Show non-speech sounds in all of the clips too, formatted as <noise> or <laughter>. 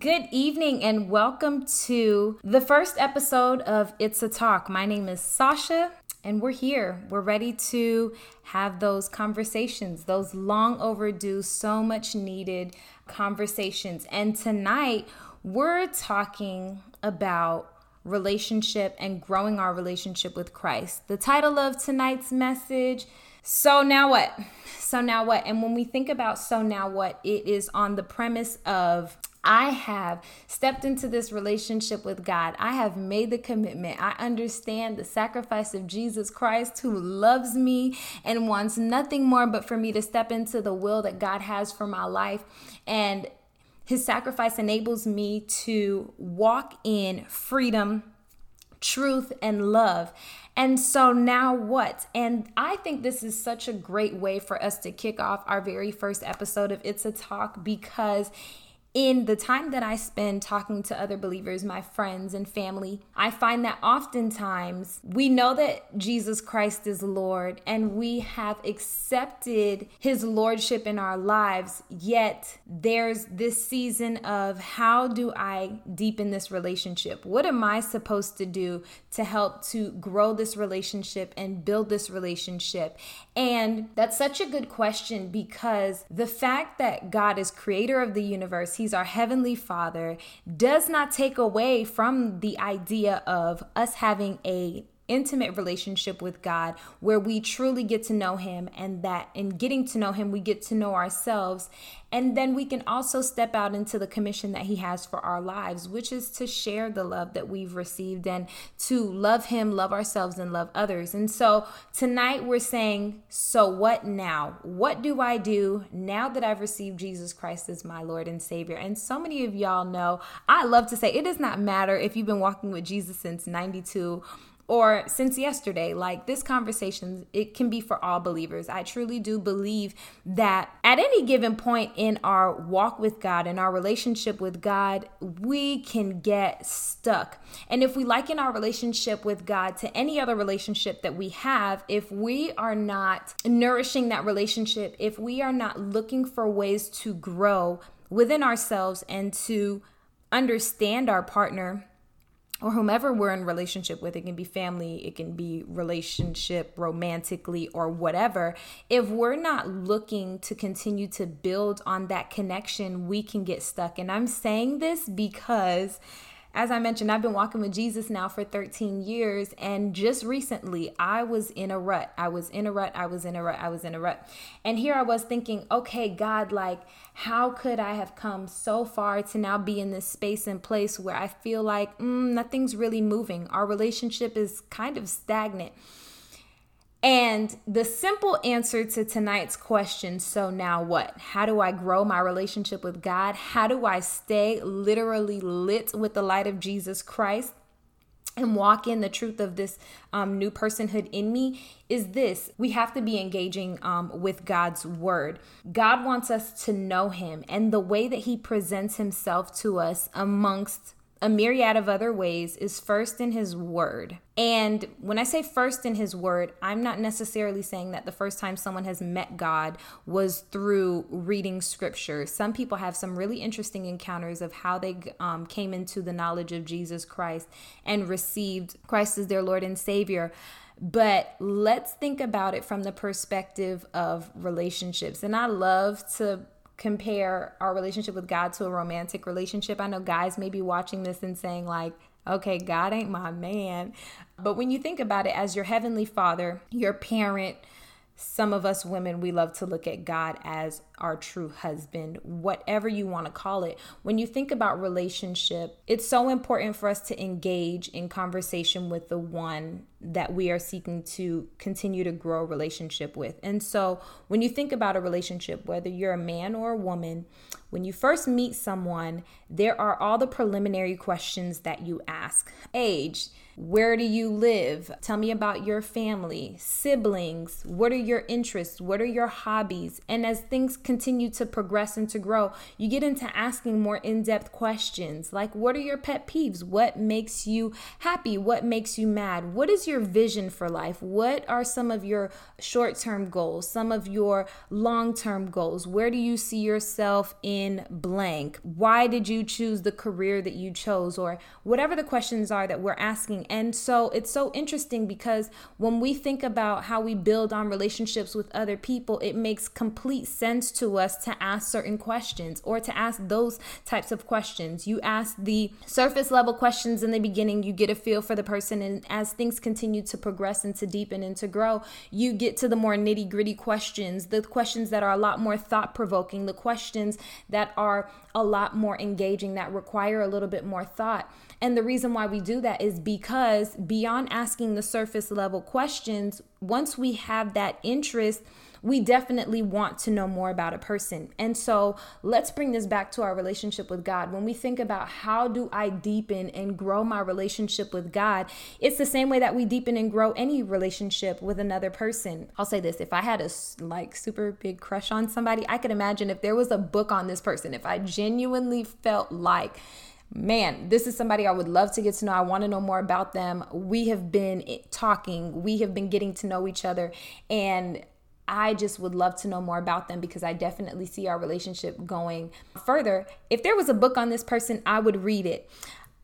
Good evening and welcome to the first episode of It's a Talk. My name is Sasha and we're here. We're ready to have those conversations, those long overdue, so much needed conversations. And tonight we're talking about relationship and growing our relationship with Christ. The title of tonight's message so now what? So now what? And when we think about so now what, it is on the premise of I have stepped into this relationship with God. I have made the commitment. I understand the sacrifice of Jesus Christ, who loves me and wants nothing more but for me to step into the will that God has for my life. And his sacrifice enables me to walk in freedom, truth, and love. And so now what? And I think this is such a great way for us to kick off our very first episode of It's a Talk because in the time that I spend talking to other believers, my friends and family, I find that oftentimes we know that Jesus Christ is Lord and we have accepted his lordship in our lives, yet there's this season of how do I deepen this relationship? What am I supposed to do to help to grow this relationship and build this relationship? And that's such a good question because the fact that God is creator of the universe, He's our Heavenly Father, does not take away from the idea of us having a intimate relationship with God where we truly get to know Him, and that in getting to know Him, we get to know ourselves. And then we can also step out into the commission that He has for our lives, which is to share the love that we've received and to love Him, love ourselves, and love others. And so tonight we're saying, So what now? What do I do now that I've received Jesus Christ as my Lord and Savior? And so many of y'all know I love to say it does not matter if you've been walking with Jesus since 92 or since yesterday like this conversation it can be for all believers. I truly do believe that at any given point in our walk with god in our relationship with god we can get stuck. And if we liken our relationship with god to any other relationship that we have if we are not nourishing that relationship if we are not looking for ways to grow within ourselves and to understand our partner or whomever we're in relationship with it can be family it can be relationship romantically or whatever if we're not looking to continue to build on that connection we can get stuck. And i'm saying this because as I mentioned, I've been walking with Jesus now for 13 years. And just recently, I was in a rut. I was in a rut. I was in a rut. I was in a rut. And here I was thinking, okay, God, like, how could I have come so far to now be in this space and place where I feel like mm, nothing's really moving? Our relationship is kind of stagnant. And the simple answer to tonight's question so now what? How do I grow my relationship with God? How do I stay literally lit with the light of Jesus Christ? and walk in the truth of this um, new personhood in me is this we have to be engaging um, with god's word god wants us to know him and the way that he presents himself to us amongst a myriad of other ways is first in his word. And when I say first in his word, I'm not necessarily saying that the first time someone has met God was through reading scripture. Some people have some really interesting encounters of how they um, came into the knowledge of Jesus Christ and received Christ as their Lord and Savior. But let's think about it from the perspective of relationships. And I love to compare our relationship with God to a romantic relationship. I know guys may be watching this and saying, like, okay, God ain't my man. But when you think about it as your heavenly father, your parent, some of us women, we love to look at God as our true husband, whatever you want to call it. When you think about relationship, it's so important for us to engage in conversation with the one that we are seeking to continue to grow relationship with. And so, when you think about a relationship, whether you're a man or a woman, when you first meet someone, there are all the preliminary questions that you ask age, where do you live? Tell me about your family, siblings. What are your interests? What are your hobbies? And as things continue to progress and to grow, you get into asking more in depth questions like, what are your pet peeves? What makes you happy? What makes you mad? What is your vision for life? What are some of your short term goals? Some of your long term goals? Where do you see yourself in blank? Why did you choose the career that you chose? Or whatever the questions are that we're asking. And so it's so interesting because when we think about how we build on relationships with other people, it makes complete sense to us to ask certain questions or to ask those types of questions. You ask the surface level questions in the beginning, you get a feel for the person. And as things continue to progress and to deepen and to grow, you get to the more nitty gritty questions, the questions that are a lot more thought provoking, the questions that are a lot more engaging, that require a little bit more thought. And the reason why we do that is because beyond asking the surface level questions, once we have that interest, we definitely want to know more about a person. And so let's bring this back to our relationship with God. When we think about how do I deepen and grow my relationship with God, it's the same way that we deepen and grow any relationship with another person. I'll say this if I had a like super big crush on somebody, I could imagine if there was a book on this person, if I genuinely felt like man, this is somebody I would love to get to know. I want to know more about them. We have been talking, we have been getting to know each other, and I just would love to know more about them because I definitely see our relationship going further. If there was a book on this person, I would read it.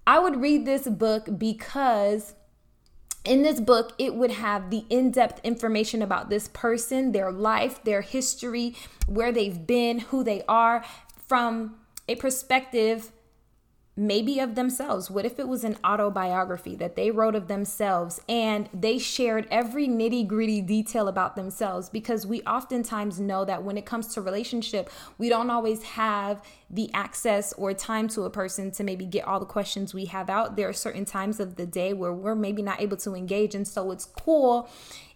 I would read this book because in this book, it would have the in depth information about this person, their life, their history, where they've been, who they are, from a perspective maybe of themselves. What if it was an autobiography that they wrote of themselves and they shared every nitty gritty detail about themselves? Because we oftentimes know that when it comes to relationship, we don't always have the access or time to a person to maybe get all the questions we have out. There are certain times of the day where we're maybe not able to engage. And so it's cool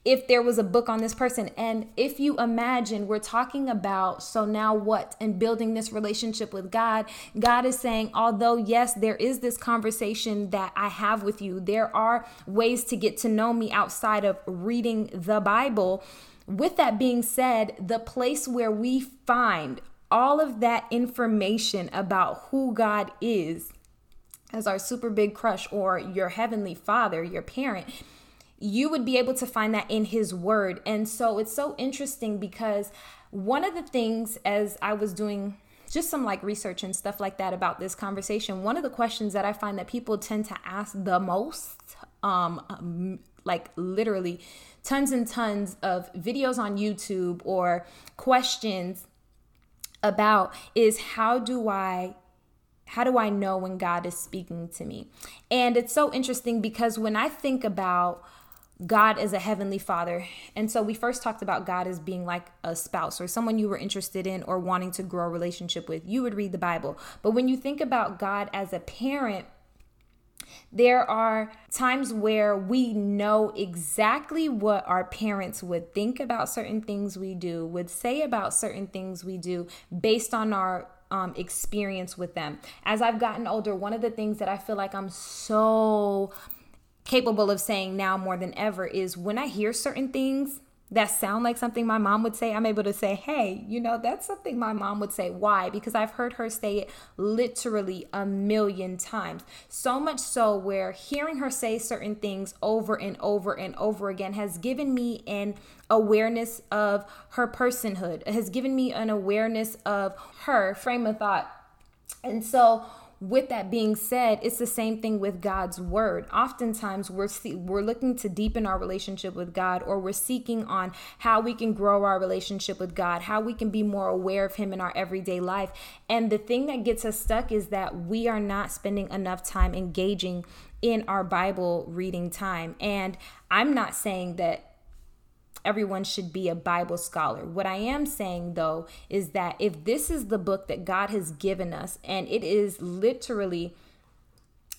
if there was a book on this person. And if you imagine, we're talking about so now what and building this relationship with God. God is saying, although, yes, there is this conversation that I have with you, there are ways to get to know me outside of reading the Bible. With that being said, the place where we find all of that information about who God is as our super big crush or your heavenly father, your parent, you would be able to find that in his word. And so it's so interesting because one of the things as I was doing just some like research and stuff like that about this conversation, one of the questions that I find that people tend to ask the most, um, um like literally tons and tons of videos on YouTube or questions about is how do I how do I know when God is speaking to me? And it's so interesting because when I think about God as a heavenly father. And so we first talked about God as being like a spouse or someone you were interested in or wanting to grow a relationship with. You would read the Bible. But when you think about God as a parent, there are times where we know exactly what our parents would think about certain things we do, would say about certain things we do based on our um, experience with them. As I've gotten older, one of the things that I feel like I'm so capable of saying now more than ever is when I hear certain things that sound like something my mom would say, I'm able to say, hey, you know, that's something my mom would say. Why? Because I've heard her say it literally a million times. So much so where hearing her say certain things over and over and over again has given me an awareness of her personhood, it has given me an awareness of her frame of thought. And so, with that being said, it's the same thing with God's word. Oftentimes we're see- we're looking to deepen our relationship with God or we're seeking on how we can grow our relationship with God, how we can be more aware of him in our everyday life. And the thing that gets us stuck is that we are not spending enough time engaging in our Bible reading time. And I'm not saying that everyone should be a Bible scholar. What I am saying though is that if this is the book that God has given us and it is literally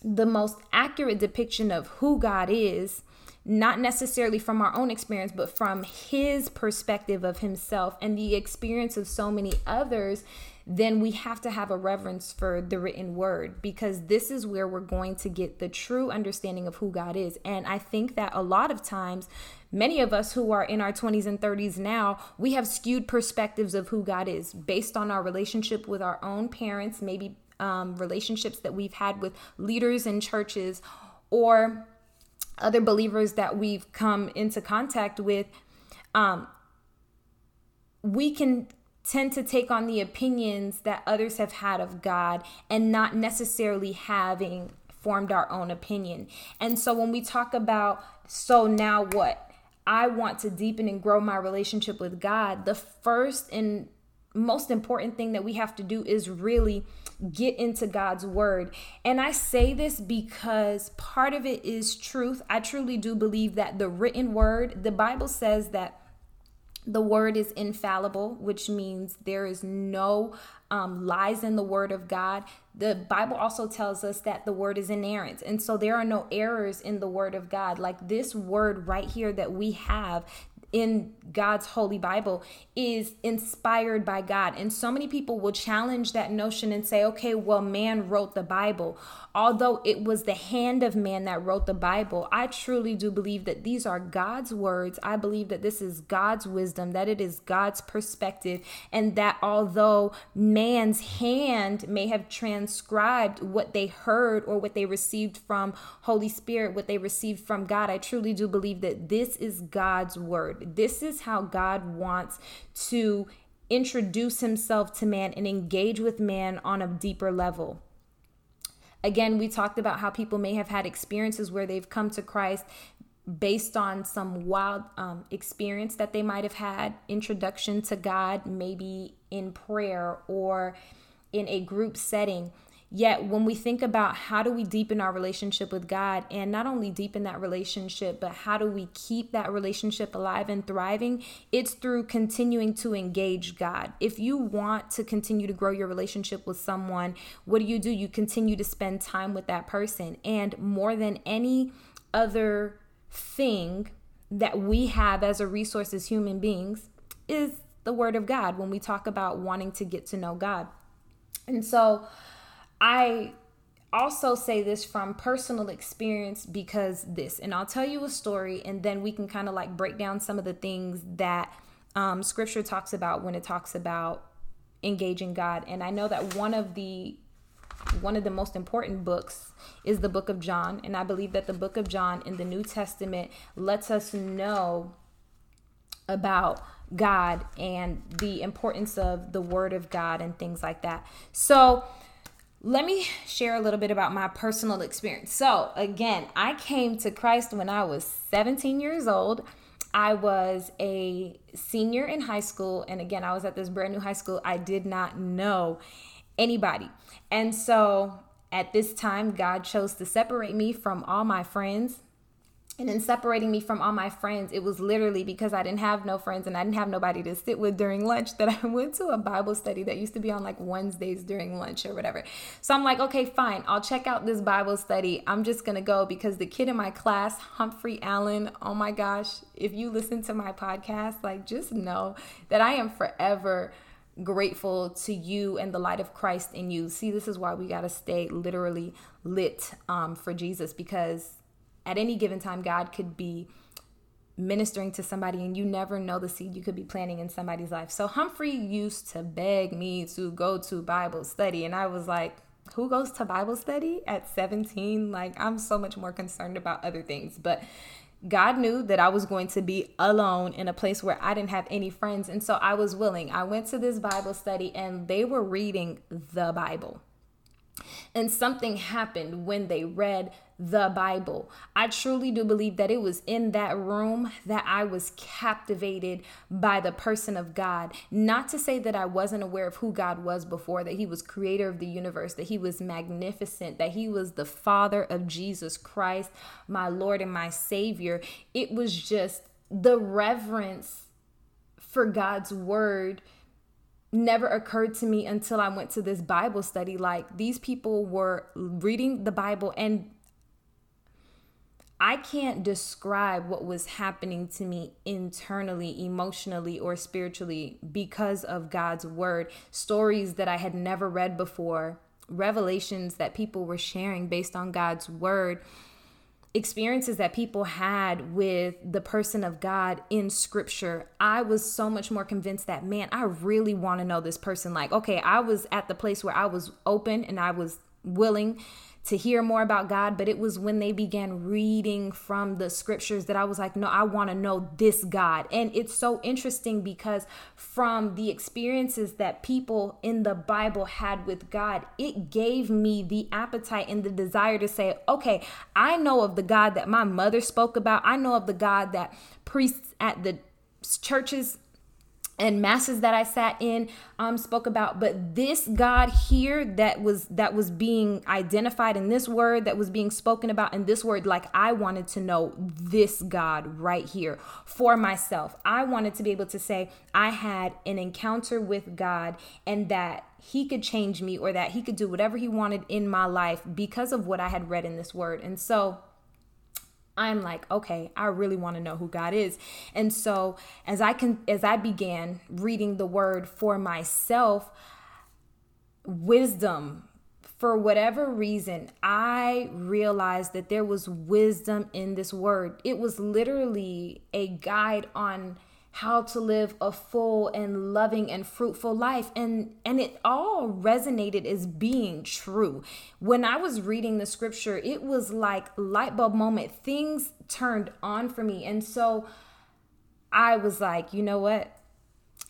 the most accurate depiction of who God is, not necessarily from our own experience, but from his perspective of himself and the experience of so many others, then we have to have a reverence for the written word because this is where we're going to get the true understanding of who God is. And I think that a lot of times, many of us who are in our 20s and 30s now, we have skewed perspectives of who God is based on our relationship with our own parents, maybe um, relationships that we've had with leaders in churches or other believers that we've come into contact with. Um, we can tend to take on the opinions that others have had of God and not necessarily having formed our own opinion. And so when we talk about, so now what? I want to deepen and grow my relationship with God. The first and most important thing that we have to do is really get into God's word. And I say this because part of it is truth. I truly do believe that the written word, the Bible says that the word is infallible, which means there is no um, lies in the word of God. The Bible also tells us that the word is inerrant. And so there are no errors in the word of God. Like this word right here that we have in God's holy Bible is inspired by God. And so many people will challenge that notion and say, okay, well, man wrote the Bible. Although it was the hand of man that wrote the Bible, I truly do believe that these are God's words. I believe that this is God's wisdom, that it is God's perspective, and that although man's hand may have transcribed what they heard or what they received from Holy Spirit, what they received from God, I truly do believe that this is God's word. This is how God wants to introduce himself to man and engage with man on a deeper level. Again, we talked about how people may have had experiences where they've come to Christ based on some wild um, experience that they might have had, introduction to God, maybe in prayer or in a group setting. Yet, when we think about how do we deepen our relationship with God and not only deepen that relationship, but how do we keep that relationship alive and thriving, it's through continuing to engage God. If you want to continue to grow your relationship with someone, what do you do? You continue to spend time with that person. And more than any other thing that we have as a resource as human beings is the Word of God when we talk about wanting to get to know God. And so, I also say this from personal experience because this, and I'll tell you a story and then we can kind of like break down some of the things that um, scripture talks about when it talks about engaging God. And I know that one of the one of the most important books is the book of John. And I believe that the book of John in the New Testament lets us know about God and the importance of the Word of God and things like that. So, let me share a little bit about my personal experience. So, again, I came to Christ when I was 17 years old. I was a senior in high school. And again, I was at this brand new high school. I did not know anybody. And so, at this time, God chose to separate me from all my friends and in separating me from all my friends, it was literally because I didn't have no friends and I didn't have nobody to sit with during lunch that <laughs> I went to a Bible study that used to be on like Wednesdays during lunch or whatever. So I'm like, okay, fine, I'll check out this Bible study. I'm just gonna go because the kid in my class, Humphrey Allen, oh my gosh, if you listen to my podcast, like just know that I am forever grateful to you and the light of Christ in you. See, this is why we got to stay literally lit um, for Jesus because at any given time, God could be ministering to somebody and you never know the seed you could be planting in somebody's life. So Humphrey used to beg me to go to Bible study and I was like, who goes to Bible study at 17? Like I'm so much more concerned about other things, but God knew that I was going to be alone in a place where I didn't have any friends and so I was willing. I went to this Bible study and they were reading the Bible. And something happened when they read the Bible. I truly do believe that it was in that room that I was captivated by the person of God. Not to say that I wasn't aware of who God was before, that He was creator of the universe, that He was magnificent, that He was the Father of Jesus Christ, my Lord and my Savior. It was just the reverence for God's word never occurred to me until I went to this Bible study. Like these people were reading the Bible and I can't describe what was happening to me internally, emotionally, or spiritually because of God's word. Stories that I had never read before, revelations that people were sharing based on God's word, experiences that people had with the person of God in scripture. I was so much more convinced that, man, I really want to know this person. Like, okay, I was at the place where I was open and I was willing to hear more about God, but it was when they began reading from the scriptures that I was like, no, I want to know this God. And it's so interesting because from the experiences that people in the Bible had with God, it gave me the appetite and the desire to say, okay, I know of the God that my mother spoke about. I know of the God that priests at the churches and masses that I sat in um, spoke about, but this God here that was that was being identified in this word that was being spoken about in this word, like I wanted to know this God right here for myself. I wanted to be able to say I had an encounter with God and that he could change me or that he could do whatever he wanted in my life because of what I had read in this word. And so I'm like, okay, I really want to know who God is. And so as I can as I began reading the word for myself, wisdom for whatever reason, I realized that there was wisdom in this word. It was literally a guide on how to live a full and loving and fruitful life. And and it all resonated as being true. When i was reading the scripture it was like light bulb moment. Things turned on for me. And so i was like you know what?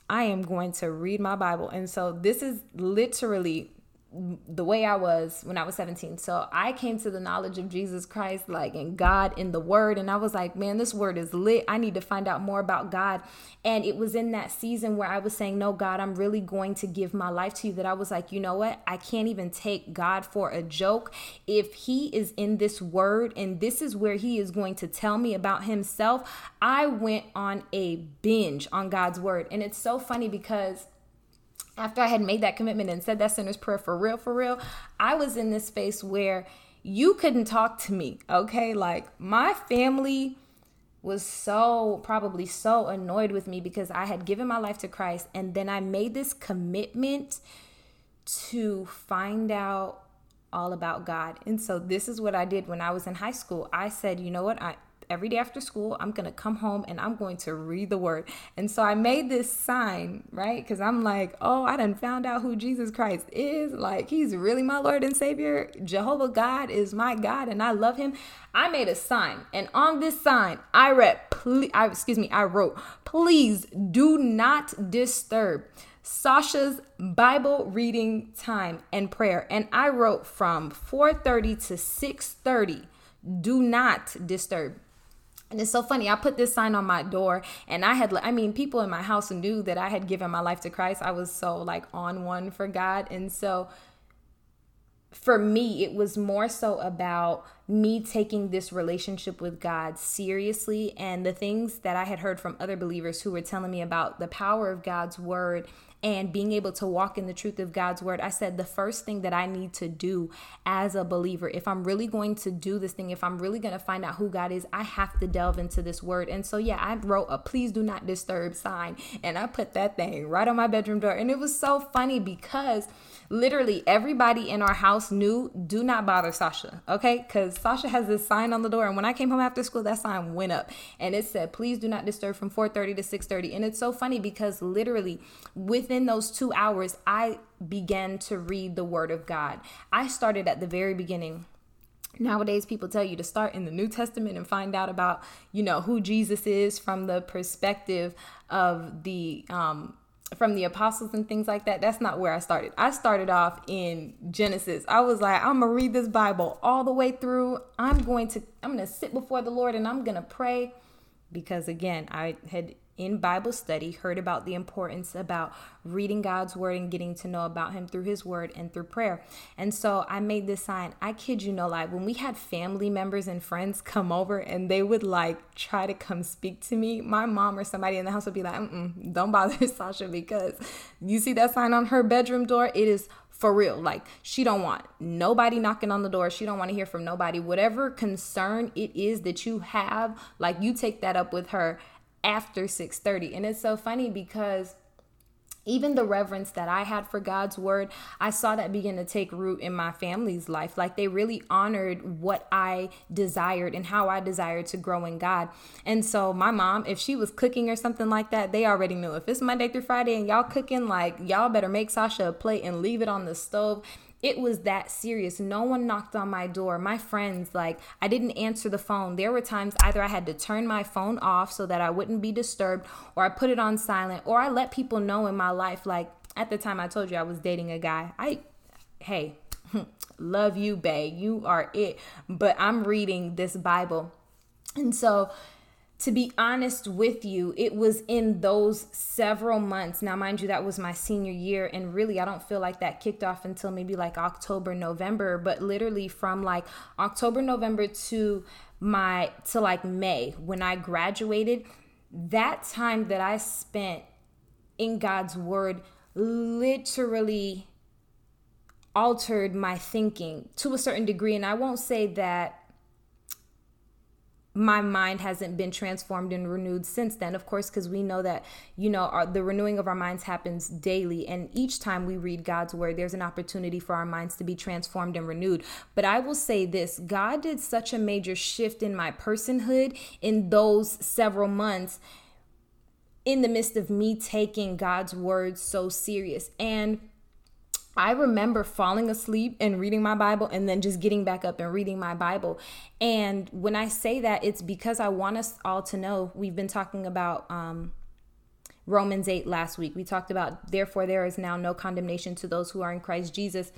I am going to read my bible. And so this is literally the way I was when I was 17. So I came to the knowledge of Jesus Christ, like in God, in the Word. And I was like, man, this Word is lit. I need to find out more about God. And it was in that season where I was saying, no, God, I'm really going to give my life to you that I was like, you know what? I can't even take God for a joke. If He is in this Word and this is where He is going to tell me about Himself, I went on a binge on God's Word. And it's so funny because after I had made that commitment and said that sinner's prayer for real, for real, I was in this space where you couldn't talk to me, okay? Like my family was so probably so annoyed with me because I had given my life to Christ and then I made this commitment to find out all about God. And so this is what I did when I was in high school. I said, you know what? I every day after school, I'm going to come home and I'm going to read the word. And so I made this sign, right? Because I'm like, oh, I done found out who Jesus Christ is. Like, he's really my Lord and Savior. Jehovah God is my God and I love him. I made a sign. And on this sign, I read, I, excuse me, I wrote, please do not disturb. Sasha's Bible reading time and prayer. And I wrote from 4:30 to 6:30. Do not disturb. And it's so funny. I put this sign on my door, and I had, I mean, people in my house knew that I had given my life to Christ. I was so like on one for God. And so for me, it was more so about me taking this relationship with God seriously and the things that I had heard from other believers who were telling me about the power of God's word and being able to walk in the truth of God's word, I said the first thing that I need to do as a believer, if I'm really going to do this thing, if I'm really going to find out who God is, I have to delve into this word. And so, yeah, I wrote a please do not disturb sign and I put that thing right on my bedroom door. And it was so funny because literally everybody in our house knew do not bother Sasha, okay? Because Sasha has this sign on the door. And when I came home after school, that sign went up and it said, please do not disturb from 4:30 to 6:30. And it's so funny because literally within those two hours, I began to read the Word of God. I started at the very beginning. Nowadays, people tell you to start in the New Testament and find out about, you know, who Jesus is from the perspective of the um, from the apostles and things like that. That's not where I started. I started off in Genesis. I was like, I'm gonna read this Bible all the way through. I'm going to I'm gonna sit before the Lord and I'm gonna pray because again, I had in Bible study heard about the importance about reading God's word and getting to know about him through his word and through prayer. And so I made this sign. I kid you no lie, when we had family members and friends <laughs> come over and they would like try to come speak to me, my mom or somebody in the house would be like, mm don't bother <laughs> Sasha because you see that sign on her bedroom door? It is for real like she don't want nobody knocking on the door she don't want to hear from nobody whatever concern it is that you have like you take that up with her after 6:30 and it's so funny because even the reverence that I had for God's word, I saw that begin to take root in my family's life. Like they really honored what I desired and how I desired to grow in God. And so my mom, if she was cooking or something like that, they already knew if it's Monday through Friday and y'all cooking, like y'all better make Sasha a plate and leave it on the stove it was that serious. No one knocked on my door. My friends, like, I didn't answer the phone. There were times either I had to turn my phone off so that I wouldn't be disturbed, or I put it on silent, or I let people know in my life, like, at the time I told you I was dating a guy. I, hey, <laughs> love you, babe. You are it. But I'm reading this Bible. And so, to be honest with you, it was in those several months. Now, mind you, that was my senior year. And really, I don't feel like that kicked off until maybe like October, November. But literally, from like October, November to my to like May when I graduated, that time that I spent in God's word literally altered my thinking to a certain degree. And I won't say that my mind hasn't been transformed and renewed since then. Of course because we know that you know our, the renewing of our minds happens daily and each time we read god's word there's an opportunity for our minds to be transformed and renewed. But i will say this god did such a major shift in my personhood in those several months in the midst of me taking god's word so serious. And I remember falling asleep and reading my Bible and then just getting back up and reading my Bible. And when I say that, it's because I want us all to know we've been talking about um, Romans 8 last week. We talked about, therefore, there is now no condemnation to those who are in Christ Jesus.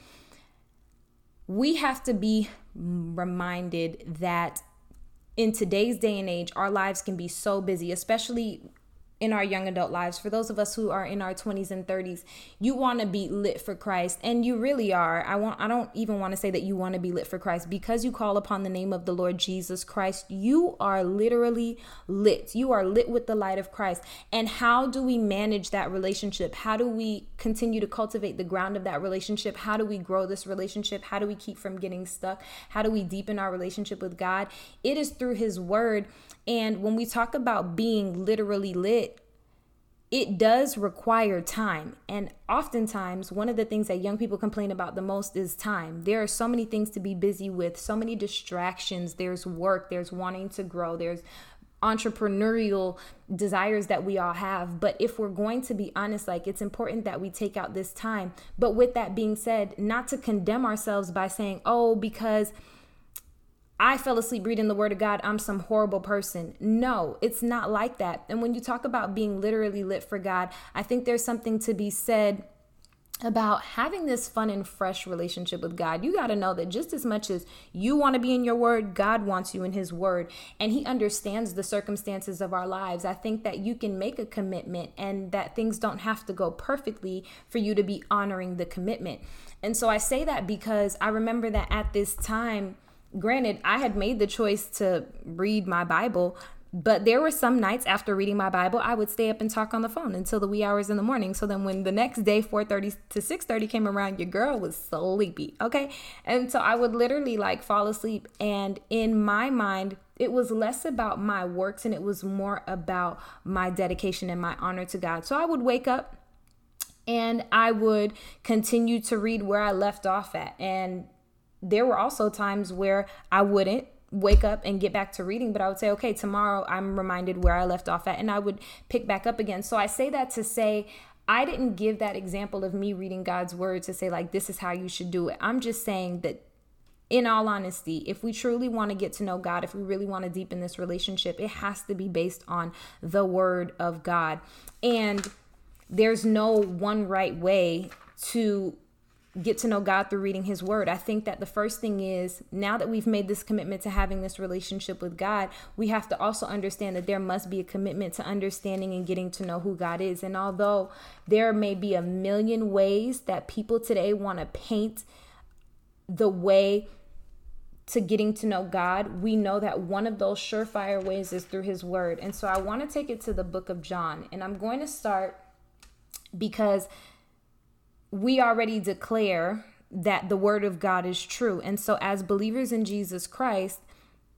We have to be reminded that in today's day and age, our lives can be so busy, especially in our young adult lives, for those of us who are in our 20s and 30s, you want to be lit for Christ and you really are. I want I don't even want to say that you want to be lit for Christ because you call upon the name of the Lord Jesus Christ. You are literally lit. You are lit with the light of Christ. And how do we manage that relationship? How do we continue to cultivate the ground of that relationship? How do we grow this relationship? How do we keep from getting stuck? How do we deepen our relationship with God? It is through his word and when we talk about being literally lit, it does require time. And oftentimes, one of the things that young people complain about the most is time. There are so many things to be busy with, so many distractions. There's work, there's wanting to grow, there's entrepreneurial desires that we all have. But if we're going to be honest, like it's important that we take out this time. But with that being said, not to condemn ourselves by saying, oh, because I fell asleep reading the word of God, I'm some horrible person. No, it's not like that. And when you talk about being literally lit for God, I think there's something to be said about having this fun and fresh relationship with God. You got to know that just as much as you want to be in your word, God wants you in his word and he understands the circumstances of our lives. I think that you can make a commitment and that things don't have to go perfectly for you to be honoring the commitment. And so I say that because I remember that at this time granted, I had made the choice to read my Bible, but there were some nights after reading my Bible, I would stay up and talk on the phone until the wee hours in the morning. So then when the next day 4:30 to 6:30 came around, your girl was sleepy, okay? And so I would literally like fall asleep and in my mind it was less about my works and it was more about my dedication and my honor to God. So I would wake up and I would continue to read where I left off at. And there were also times where I wouldn't wake up and get back to reading, but I would say, okay, tomorrow I'm reminded where I left off at, and I would pick back up again. So I say that to say, I didn't give that example of me reading God's word to say, like, this is how you should do it. I'm just saying that, in all honesty, if we truly want to get to know God, if we really want to deepen this relationship, it has to be based on the word of God. And there's no one right way to get to know God through reading His Word. I think that the first thing is now that we've made this commitment to having this relationship with God, we have to also understand that there must be a commitment to understanding and getting to know who God is. And although there may be a million ways that people today want to paint the way to getting to know God, we know that one of those surefire ways is through His Word. And so I want to take it to the book of John, and I'm going to start because we already declare that the word of God is true. And so, as believers in Jesus Christ,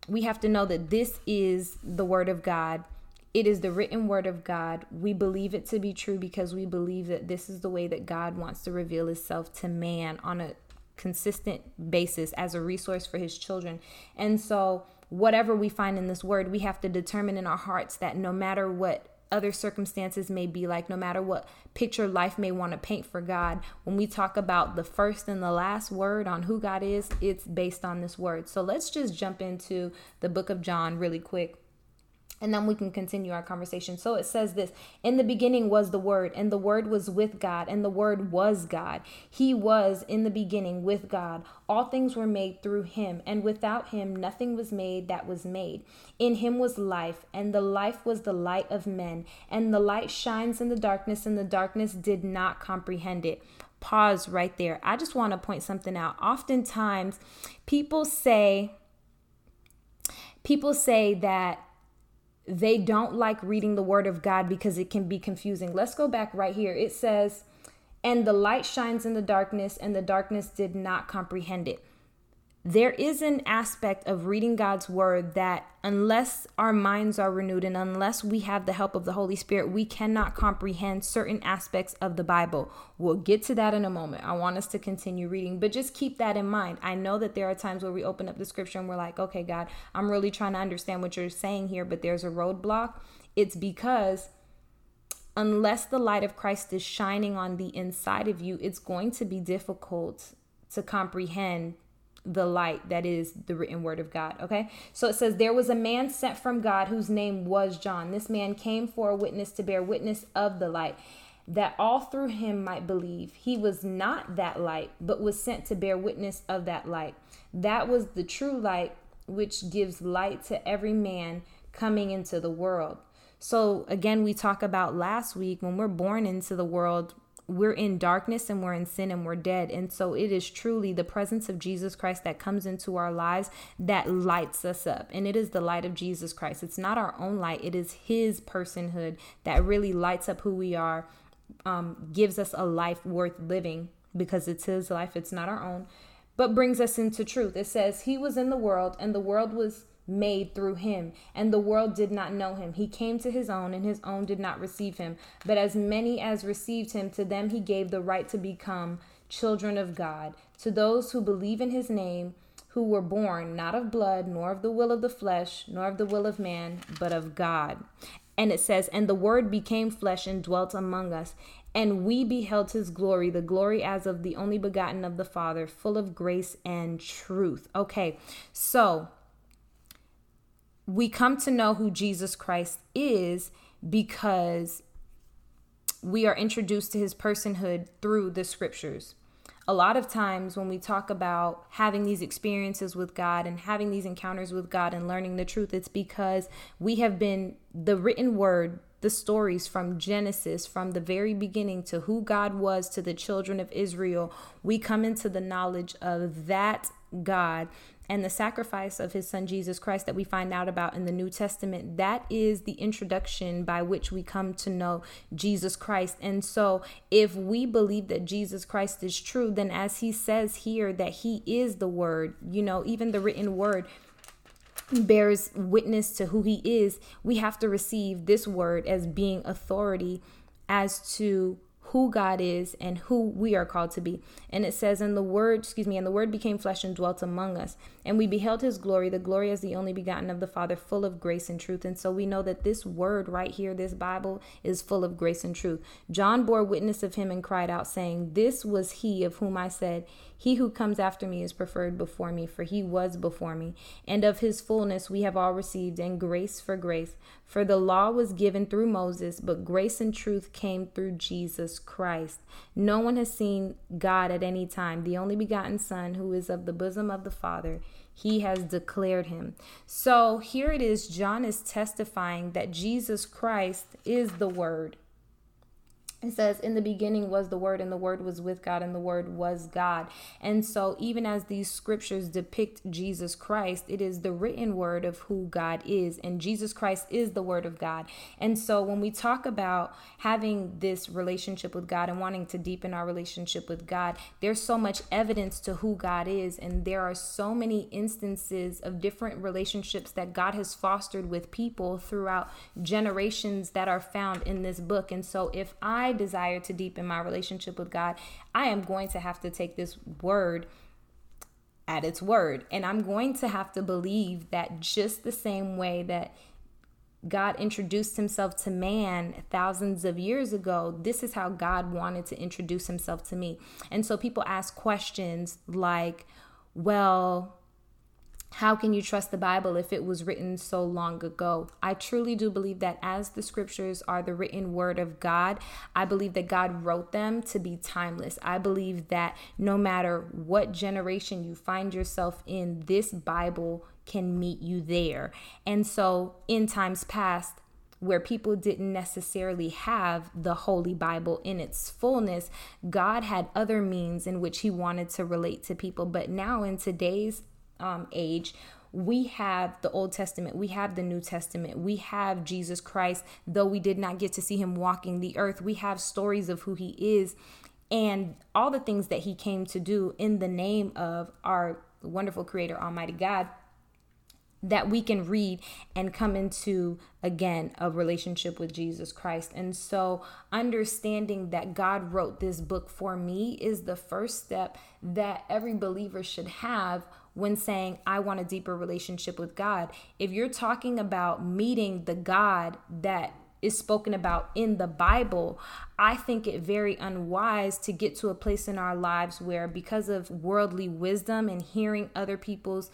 we have to know that this is the word of God. It is the written word of God. We believe it to be true because we believe that this is the way that God wants to reveal himself to man on a consistent basis as a resource for his children. And so, whatever we find in this word, we have to determine in our hearts that no matter what other circumstances may be like, no matter what picture life may want to paint for God, when we talk about the first and the last word on who God is, it's based on this word. So let's just jump into the book of John really quick and then we can continue our conversation. So it says this In the beginning was the Word, and the Word was with God, and the Word was God. He was in the beginning with God. All things were made through him, and without him nothing was made that was made. In him was life, and the life was the light of men. And the light shines in the darkness, and the darkness did not comprehend it. Pause right there. I just want to point something out. Oftentimes, people say, people say that they don't like reading the word of God because it can be confusing. Let's go back right here. It says, And the light shines in the darkness, and the darkness did not comprehend it there is an aspect of reading God's word that, unless our minds are renewed and unless we have the help of the Holy Spirit, we cannot comprehend certain aspects of the Bible. We'll get to that in a moment. I want us to continue reading, but just keep that in mind. I know that there are times where we open up the scripture and we're like, okay, God, I'm really trying to understand what you're saying here, but there's a roadblock. It's because unless the light of Christ is shining on the inside of you, it's going to be difficult to comprehend the light that is the written word of God. Okay. So it says, There was a man sent from God whose name was John. This man came for a witness to bear witness of the light, that all through him might believe. He was not that light, but was sent to bear witness of that light. That was the true light, which gives light to every man coming into the world. So, again, we talk about last week when we're born into the world, we're in darkness and we're in sin and we're dead. And so it is truly the presence of Jesus Christ that comes into our lives that lights us up. And it is the light of Jesus Christ. It's not our own light, it is His personhood that really lights up who we are, um, gives us a life worth living because it's His life, it's not our own, but brings us into truth. It says, He was in the world and the world was made through him, and the world did not know him. He came to his own, and his own did not receive him. But as many as received him, to them he gave the right to become children of God, to those who believe in his name, who were born not of blood, nor of the will of the flesh, nor of the will of man, but of God. And it says, And the word became flesh and dwelt among us. And we beheld his glory, the glory as of the only begotten of the Father, full of grace and truth. Okay, so we come to know who Jesus Christ is because we are introduced to his personhood through the scriptures. A lot of times, when we talk about having these experiences with God and having these encounters with God and learning the truth, it's because we have been the written word, the stories from Genesis, from the very beginning to who God was to the children of Israel. We come into the knowledge of that God and the sacrifice of his son Jesus Christ that we find out about in the New Testament, that is the introduction by which we come to know Jesus Christ. And so, if we believe that Jesus Christ is true, then as he says here that he is the word, you know, even the written word bears witness to who he is, we have to receive this word as being authority as to who God is and who we are called to be. And it says, And the word, excuse me, and the word became flesh and dwelt among us. And we beheld his glory, the glory as the only begotten of the Father, full of grace and truth. And so we know that this word right here, this Bible, is full of grace and truth. John bore witness of him and cried out, saying, This was he of whom I said, he who comes after me is preferred before me, for he was before me. And of his fullness we have all received, and grace for grace. For the law was given through Moses, but grace and truth came through Jesus Christ. No one has seen God at any time, the only begotten Son, who is of the bosom of the Father. He has declared him. So here it is John is testifying that Jesus Christ is the Word it says in the beginning was the word and the word was with god and the word was god. And so even as these scriptures depict jesus christ it is the written word of who god is and jesus christ is the word of god. And so when we talk about having this relationship with god and wanting to deepen our relationship with god there's so much evidence to who god is and there are so many instances of different relationships that god has fostered with people throughout generations that are found in this book. And so if i desire to deepen my relationship with God, I am going to have to take this word at its word. And I'm going to have to believe that just the same way that God introduced himself to man thousands of years ago, this is how God wanted to introduce himself to me. And so people ask questions like, well, how can you trust the Bible if it was written so long ago? I truly do believe that as the scriptures are the written word of God, I believe that God wrote them to be timeless. I believe that no matter what generation you find yourself in, this Bible can meet you there. And so, in times past, where people didn't necessarily have the Holy Bible in its fullness, God had other means in which He wanted to relate to people. But now, in today's um, age, we have the Old Testament, we have the New Testament, we have Jesus Christ. Though we did not get to see him walking the earth, we have stories of who he is and all the things that he came to do in the name of our wonderful Creator, Almighty God that we can read and come into again a relationship with Jesus Christ. And so understanding that God wrote this book for me is the first step that every believer should have when saying I want a deeper relationship with God. If you're talking about meeting the God that is spoken about in the Bible, I think it very unwise to get to a place in our lives where because of worldly wisdom and hearing other people's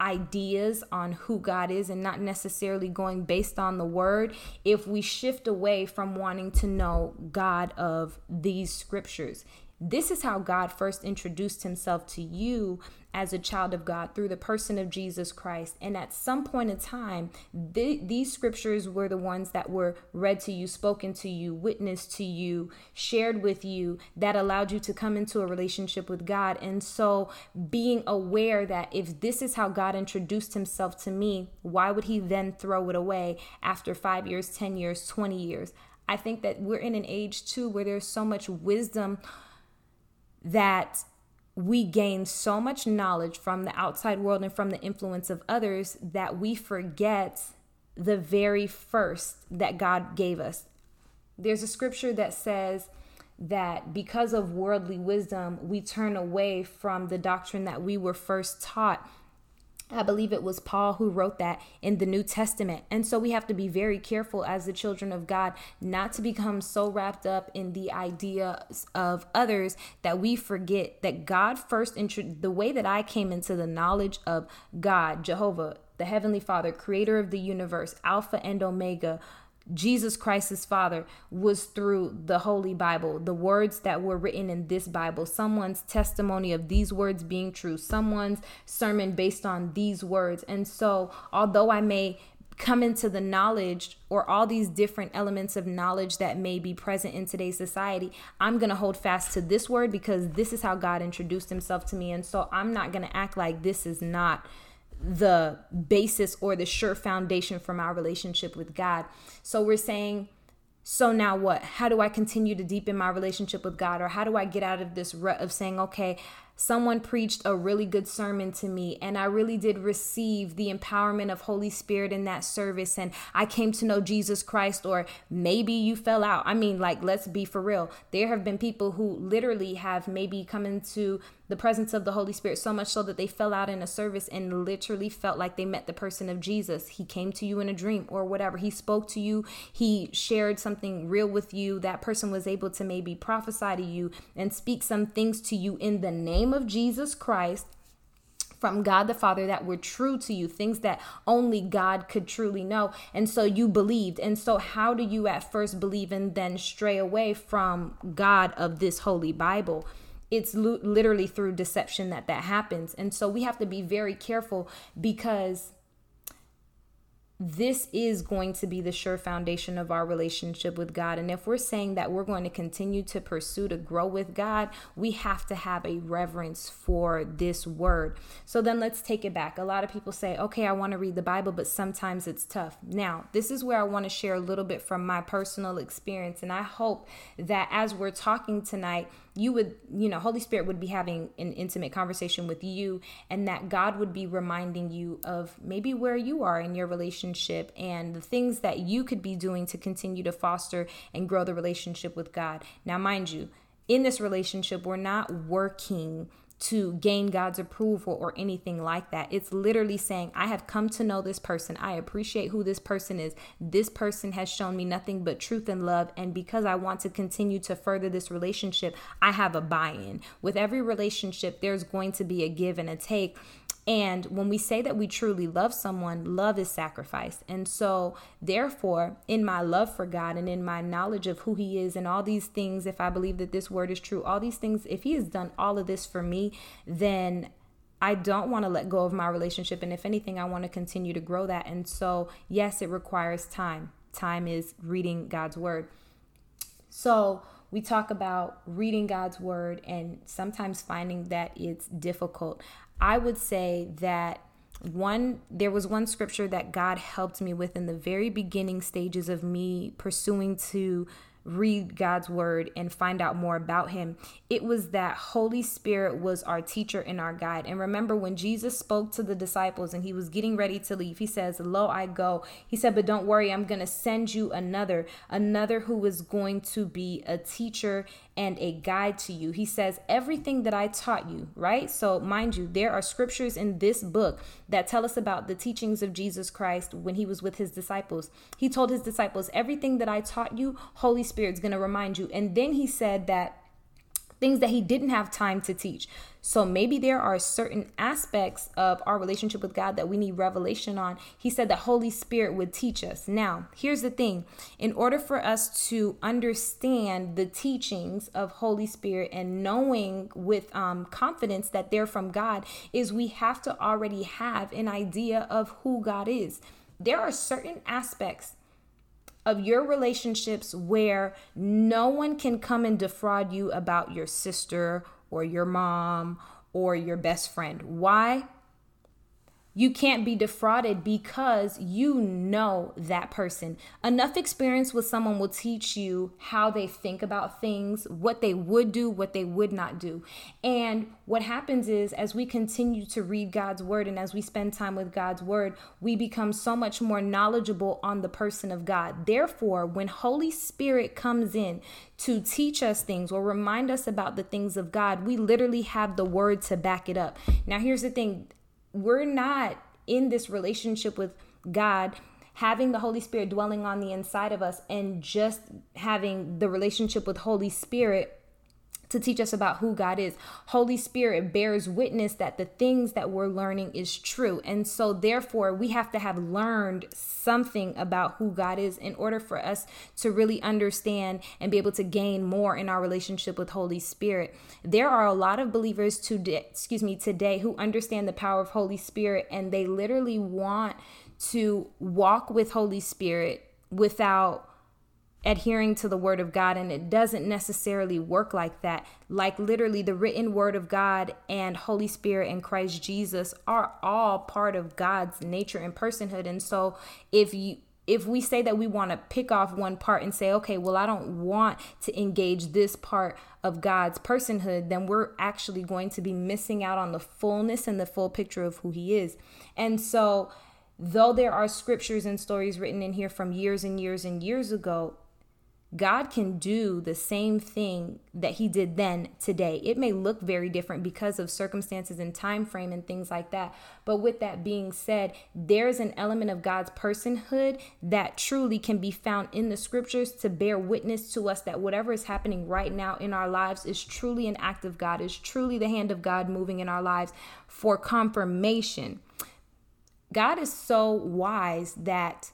ideas on who God is and not necessarily going based on the word, if we shift away from wanting to know God of these scriptures. This is how God first introduced himself to you as a child of God through the person of Jesus Christ. And at some point in time, th- these scriptures were the ones that were read to you, spoken to you, witnessed to you, shared with you, that allowed you to come into a relationship with God. And so, being aware that if this is how God introduced himself to me, why would he then throw it away after five years, 10 years, 20 years? I think that we're in an age too where there's so much wisdom that we gain so much knowledge from the outside world and from the influence of others that we forget the very first that God gave us. There's a scripture that says that because of worldly wisdom, we turn away from the doctrine that we were first taught I believe it was Paul who wrote that in the New Testament. And so we have to be very careful as the children of God not to become so wrapped up in the ideas of others that we forget that God first intro- the way that I came into the knowledge of God, Jehovah, the heavenly Father, creator of the universe, Alpha and Omega, Jesus Christ's Father was through the Holy Bible, the words that were written in this Bible, someone's testimony of these words being true, someone's sermon based on these words. And so, although I may come into the knowledge or all these different elements of knowledge that may be present in today's society, I'm going to hold fast to this word because this is how God introduced himself to me. And so I'm not going to act like this is not the basis or the sure foundation for my relationship with God. So we're saying, so now what? How do I continue to deepen my relationship with God? Or how do I get out of this rut of saying, okay, someone preached a really good sermon to me and I really did receive the empowerment of Holy Spirit in that service and I came to know Jesus Christ or maybe you fell out. I mean like let's be for real. There have been people who literally have maybe come into the presence of the Holy Spirit so much so that they fell out in a service and literally felt like they met the person of Jesus. He came to you in a dream or whatever. He spoke to you, he shared something real with you. That person was able to maybe prophesy to you and speak some things to you in the name of Jesus Christ from God the Father that were true to you, things that only God could truly know. And so you believed. And so, how do you at first believe and then stray away from God of this holy Bible? it's literally through deception that that happens and so we have to be very careful because this is going to be the sure foundation of our relationship with God. And if we're saying that we're going to continue to pursue to grow with God, we have to have a reverence for this word. So then let's take it back. A lot of people say, okay, I want to read the Bible, but sometimes it's tough. Now, this is where I want to share a little bit from my personal experience. And I hope that as we're talking tonight, you would, you know, Holy Spirit would be having an intimate conversation with you, and that God would be reminding you of maybe where you are in your relationship and the things that you could be doing to continue to foster and grow the relationship with God. Now, mind you, in this relationship, we're not working to gain God's approval or anything like that. It's literally saying, I have come to know this person. I appreciate who this person is. This person has shown me nothing but truth and love. And because I want to continue to further this relationship, I have a buy in. With every relationship, there's going to be a give and a take. And when we say that we truly love someone, love is sacrifice. And so, therefore, in my love for God and in my knowledge of who He is and all these things, if I believe that this word is true, all these things, if He has done all of this for me, then I don't want to let go of my relationship. And if anything, I want to continue to grow that. And so, yes, it requires time. Time is reading God's word. So, we talk about reading God's word and sometimes finding that it's difficult. I would say that one there was one scripture that God helped me with in the very beginning stages of me pursuing to read God's word and find out more about him. It was that Holy Spirit was our teacher and our guide. And remember when Jesus spoke to the disciples and he was getting ready to leave, he says, Lo, I go. He said, But don't worry, I'm going to send you another, another who is going to be a teacher and a guide to you. He says, Everything that I taught you, right? So, mind you, there are scriptures in this book that tell us about the teachings of Jesus Christ when he was with his disciples. He told his disciples, Everything that I taught you, Holy Spirit's going to remind you. And then he said that things that he didn't have time to teach. So maybe there are certain aspects of our relationship with God that we need revelation on. He said that Holy Spirit would teach us. Now, here's the thing in order for us to understand the teachings of Holy Spirit and knowing with um, confidence that they're from God, is we have to already have an idea of who God is. There are certain aspects of your relationships where no one can come and defraud you about your sister or your mom or your best friend. Why? You can't be defrauded because you know that person. Enough experience with someone will teach you how they think about things, what they would do, what they would not do. And what happens is, as we continue to read God's word and as we spend time with God's word, we become so much more knowledgeable on the person of God. Therefore, when Holy Spirit comes in to teach us things or remind us about the things of God, we literally have the word to back it up. Now, here's the thing we're not in this relationship with God having the Holy Spirit dwelling on the inside of us and just having the relationship with Holy Spirit to teach us about who God is. Holy Spirit bears witness that the things that we're learning is true. And so, therefore, we have to have learned something about who God is in order for us to really understand and be able to gain more in our relationship with Holy Spirit. There are a lot of believers today, excuse me, today who understand the power of Holy Spirit and they literally want to walk with Holy Spirit without adhering to the word of God and it doesn't necessarily work like that. Like literally the written word of God and Holy Spirit and Christ Jesus are all part of God's nature and personhood. And so if you if we say that we want to pick off one part and say, okay, well, I don't want to engage this part of God's personhood, then we're actually going to be missing out on the fullness and the full picture of who He is. And so, though there are scriptures and stories written in here from years and years and years ago, God can do the same thing that he did then today. It may look very different because of circumstances and time frame and things like that. But with that being said, there's an element of God's personhood that truly can be found in the scriptures to bear witness to us that whatever is happening right now in our lives is truly an act of God, is truly the hand of God moving in our lives for confirmation. God is so wise that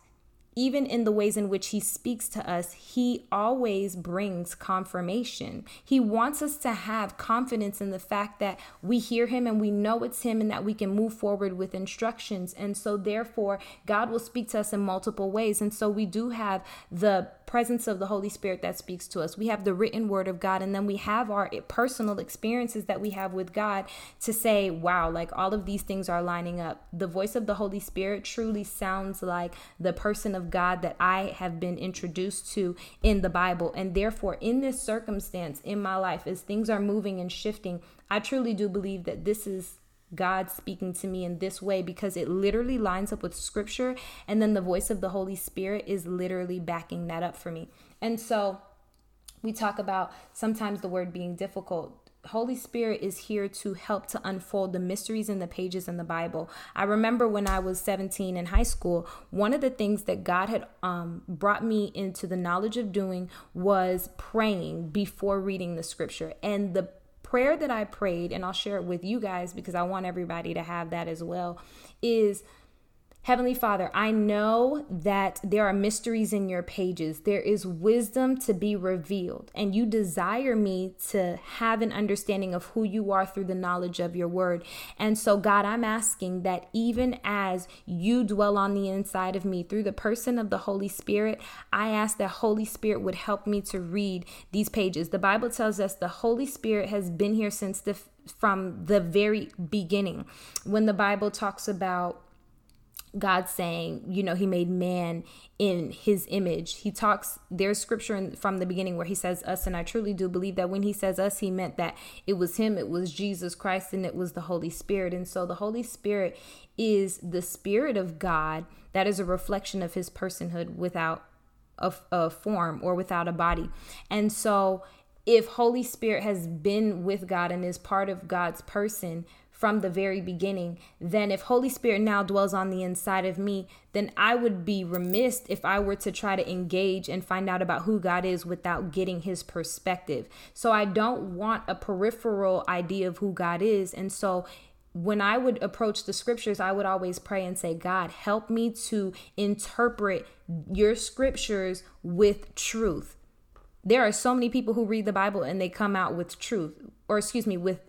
even in the ways in which he speaks to us, he always brings confirmation. He wants us to have confidence in the fact that we hear him and we know it's him and that we can move forward with instructions. And so, therefore, God will speak to us in multiple ways. And so, we do have the presence of the Holy Spirit that speaks to us. We have the written word of God, and then we have our personal experiences that we have with God to say, wow, like all of these things are lining up. The voice of the Holy Spirit truly sounds like the person of God that I have been introduced to in the Bible. And therefore, in this circumstance in my life, as things are moving and shifting, I truly do believe that this is God speaking to me in this way because it literally lines up with scripture. And then the voice of the Holy Spirit is literally backing that up for me. And so we talk about sometimes the word being difficult. Holy Spirit is here to help to unfold the mysteries in the pages in the Bible. I remember when I was 17 in high school, one of the things that God had um, brought me into the knowledge of doing was praying before reading the scripture. And the prayer that I prayed, and I'll share it with you guys because I want everybody to have that as well, is Heavenly Father, I know that there are mysteries in your pages. There is wisdom to be revealed, and you desire me to have an understanding of who you are through the knowledge of your word. And so, God, I'm asking that even as you dwell on the inside of me through the person of the Holy Spirit, I ask that Holy Spirit would help me to read these pages. The Bible tells us the Holy Spirit has been here since the from the very beginning. When the Bible talks about God saying, you know, he made man in his image. He talks, there's scripture in, from the beginning where he says us, and I truly do believe that when he says us, he meant that it was him, it was Jesus Christ, and it was the Holy Spirit. And so the Holy Spirit is the Spirit of God that is a reflection of his personhood without a, a form or without a body. And so if Holy Spirit has been with God and is part of God's person, from the very beginning, then if Holy Spirit now dwells on the inside of me, then I would be remiss if I were to try to engage and find out about who God is without getting his perspective. So I don't want a peripheral idea of who God is. And so when I would approach the scriptures, I would always pray and say, God, help me to interpret your scriptures with truth. There are so many people who read the Bible and they come out with truth, or excuse me, with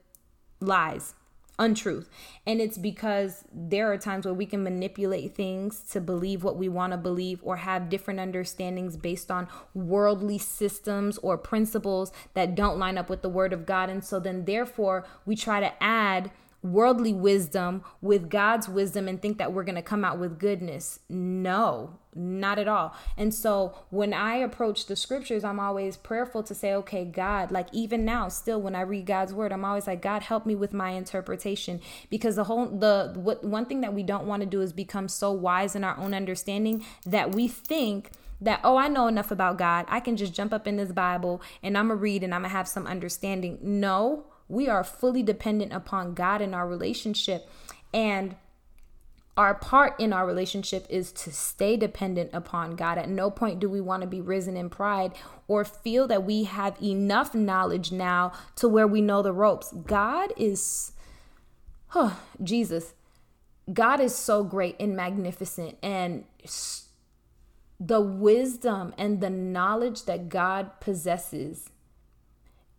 lies untruth. And it's because there are times where we can manipulate things to believe what we want to believe or have different understandings based on worldly systems or principles that don't line up with the word of God. And so then, therefore, we try to add worldly wisdom with God's wisdom and think that we're going to come out with goodness. No, not at all. And so when I approach the scriptures, I'm always prayerful to say, okay, God, like even now, still when I read God's word, I'm always like, God, help me with my interpretation. Because the whole, the, what, one thing that we don't want to do is become so wise in our own understanding that we think that oh i know enough about god i can just jump up in this bible and i'm gonna read and i'm gonna have some understanding no we are fully dependent upon God in our relationship. And our part in our relationship is to stay dependent upon God. At no point do we want to be risen in pride or feel that we have enough knowledge now to where we know the ropes. God is, oh, Jesus, God is so great and magnificent. And the wisdom and the knowledge that God possesses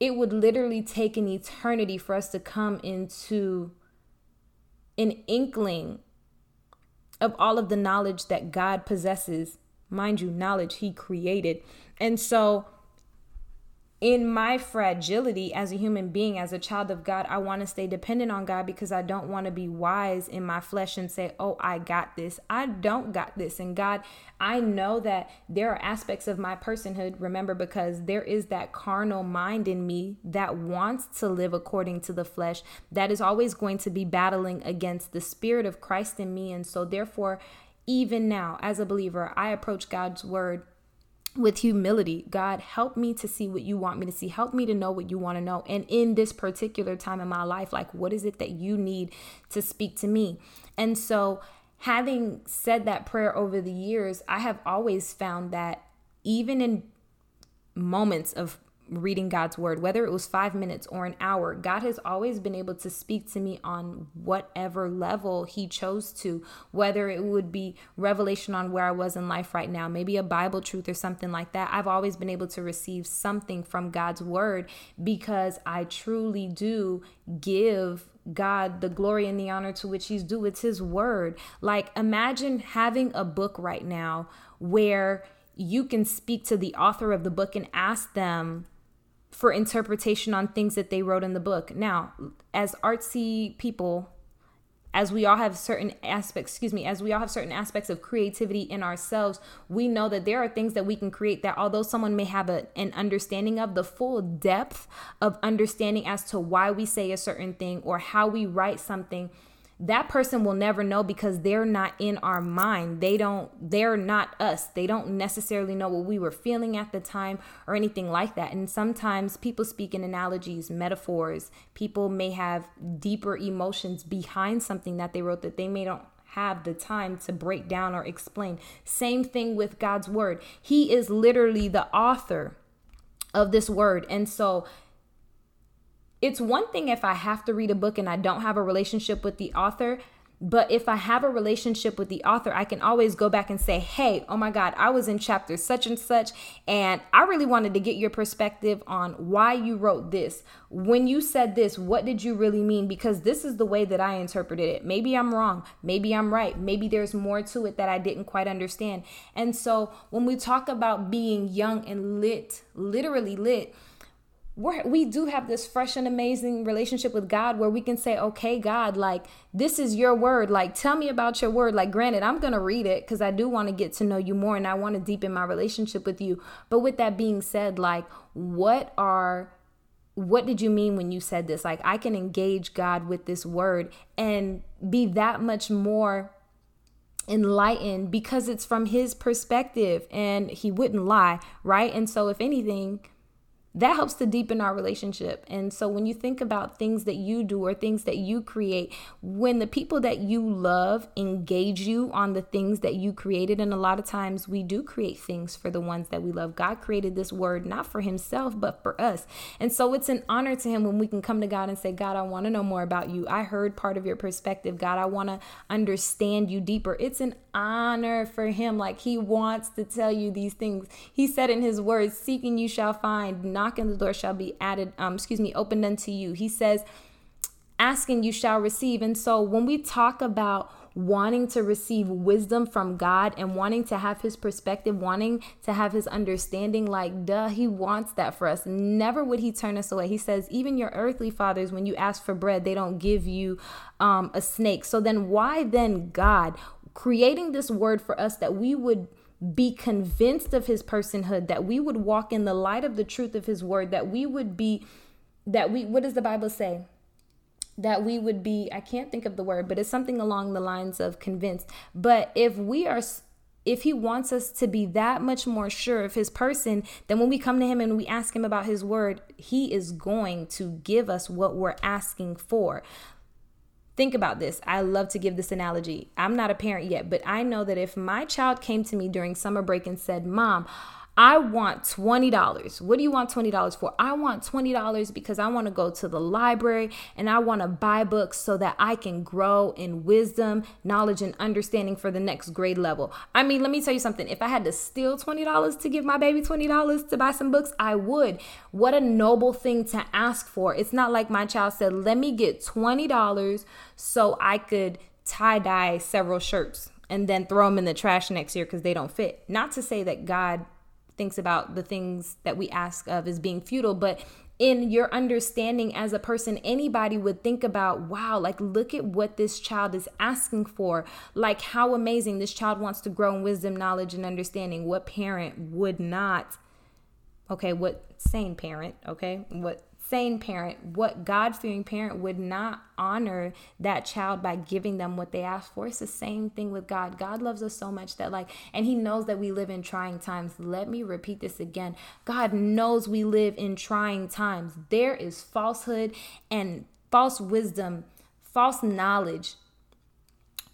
it would literally take an eternity for us to come into an inkling of all of the knowledge that God possesses. Mind you, knowledge He created. And so in my fragility as a human being, as a child of God, I want to stay dependent on God because I don't want to be wise in my flesh and say, Oh, I got this. I don't got this. And God, I know that there are aspects of my personhood, remember, because there is that carnal mind in me that wants to live according to the flesh, that is always going to be battling against the spirit of Christ in me. And so, therefore, even now, as a believer, I approach God's word with humility. God, help me to see what you want me to see. Help me to know what you want to know. And in this particular time in my life, like, what is it that you need to speak to me? And so, having said that prayer over the years, I have always found that even in moments of reading God's word, whether it was five minutes or an hour, God has always been able to speak to me on whatever level He chose to, whether it would be revelation on where I was in life right now, maybe a Bible truth or something like that. I've always been able to receive something from God's word because I truly do give God the glory and the honor to which He's due. It's His word. Like, imagine having a book right now where you can speak to the author of the book and ask them for interpretation on things that they wrote in the book. Now, as artsy people, as we all have certain aspects, excuse me, as we all have certain aspects of creativity in ourselves, we know that there are things that we can create that although someone may have a, an understanding of the full depth of understanding as to why we say a certain thing or how we write something, that person will never know because they're not in our mind. They don't, they're not us. They don't necessarily know what we were feeling at the time or anything like that. And sometimes people speak in analogies, metaphors. People may have deeper emotions behind something that they wrote that they may not have the time to break down or explain. Same thing with God's word. He is literally the author of this word. And so it's one thing if I have to read a book and I don't have a relationship with the author. But if I have a relationship with the author, I can always go back and say, hey, oh my God, I was in chapter such and such, and I really wanted to get your perspective on why you wrote this. When you said this, what did you really mean? Because this is the way that I interpreted it. Maybe I'm wrong. Maybe I'm right. Maybe there's more to it that I didn't quite understand. And so when we talk about being young and lit, literally lit, we're, we do have this fresh and amazing relationship with God where we can say, okay, God, like, this is your word. Like, tell me about your word. Like, granted, I'm going to read it because I do want to get to know you more and I want to deepen my relationship with you. But with that being said, like, what are what did you mean when you said this? Like, I can engage God with this word and be that much more enlightened because it's from his perspective and he wouldn't lie, right? And so, if anything, that helps to deepen our relationship. And so when you think about things that you do or things that you create, when the people that you love engage you on the things that you created, and a lot of times we do create things for the ones that we love. God created this word not for himself, but for us. And so it's an honor to him when we can come to God and say, God, I want to know more about you. I heard part of your perspective. God, I want to understand you deeper. It's an honor for him. Like he wants to tell you these things. He said in his words, seeking you shall find knock and the door shall be added, um, excuse me, opened unto you. He says, asking you shall receive. And so when we talk about wanting to receive wisdom from God and wanting to have his perspective, wanting to have his understanding, like, duh, he wants that for us. Never would he turn us away. He says, even your earthly fathers, when you ask for bread, they don't give you um, a snake. So then, why then God creating this word for us that we would be convinced of his personhood, that we would walk in the light of the truth of his word, that we would be, that we, what does the Bible say? That we would be, I can't think of the word, but it's something along the lines of convinced. But if we are, if he wants us to be that much more sure of his person, then when we come to him and we ask him about his word, he is going to give us what we're asking for. Think about this. I love to give this analogy. I'm not a parent yet, but I know that if my child came to me during summer break and said, Mom, I want $20. What do you want $20 for? I want $20 because I want to go to the library and I want to buy books so that I can grow in wisdom, knowledge, and understanding for the next grade level. I mean, let me tell you something. If I had to steal $20 to give my baby $20 to buy some books, I would. What a noble thing to ask for. It's not like my child said, let me get $20 so I could tie dye several shirts and then throw them in the trash next year because they don't fit. Not to say that God thinks about the things that we ask of as being futile, but in your understanding as a person, anybody would think about, wow, like look at what this child is asking for. Like how amazing this child wants to grow in wisdom, knowledge, and understanding. What parent would not? Okay, what sane parent, okay? What sane parent, what God fearing parent would not honor that child by giving them what they ask for? It's the same thing with God. God loves us so much that, like, and He knows that we live in trying times. Let me repeat this again God knows we live in trying times. There is falsehood and false wisdom, false knowledge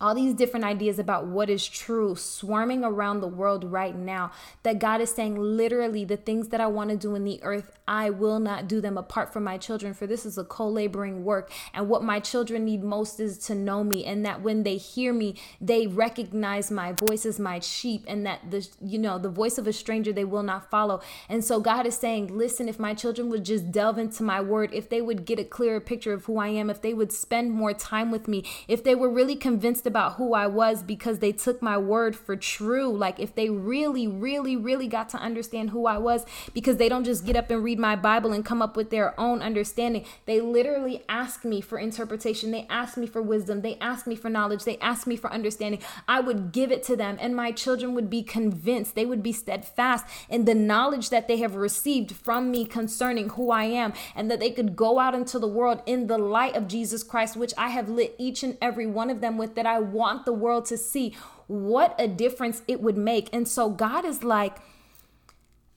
all these different ideas about what is true swarming around the world right now that God is saying literally the things that I want to do in the earth I will not do them apart from my children for this is a co-laboring work. And what my children need most is to know me and that when they hear me they recognize my voice as my sheep and that the you know the voice of a stranger they will not follow. And so God is saying listen if my children would just delve into my word if they would get a clearer picture of who I am if they would spend more time with me if they were really convinced who I was because they took my word for true. Like if they really, really, really got to understand who I was because they don't just get up and read my Bible and come up with their own understanding. They literally ask me for interpretation. They ask me for wisdom. They ask me for knowledge. They ask me for understanding. I would give it to them and my children would be convinced. They would be steadfast in the knowledge that they have received from me concerning who I am and that they could go out into the world in the light of Jesus Christ, which I have lit each and every one of them with that I want the world to see what a difference it would make. And so God is like,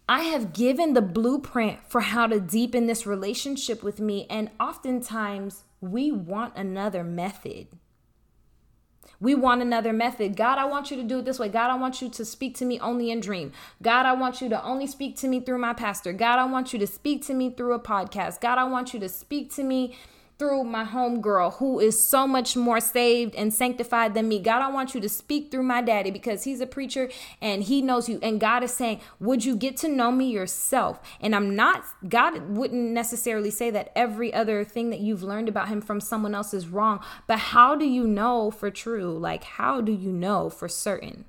I have given the blueprint for how to deepen this relationship with me. And oftentimes we want another method. We want another method. God, I want you to do it this way. God, I want you to speak to me only in dream. God, I want you to only speak to me through my pastor. God, I want you to speak to me through a podcast. God, I want you to speak to me through my homegirl who is so much more saved and sanctified than me. God, I want you to speak through my daddy because he's a preacher and he knows you. And God is saying, Would you get to know me yourself? And I'm not, God wouldn't necessarily say that every other thing that you've learned about him from someone else is wrong. But how do you know for true? Like, how do you know for certain?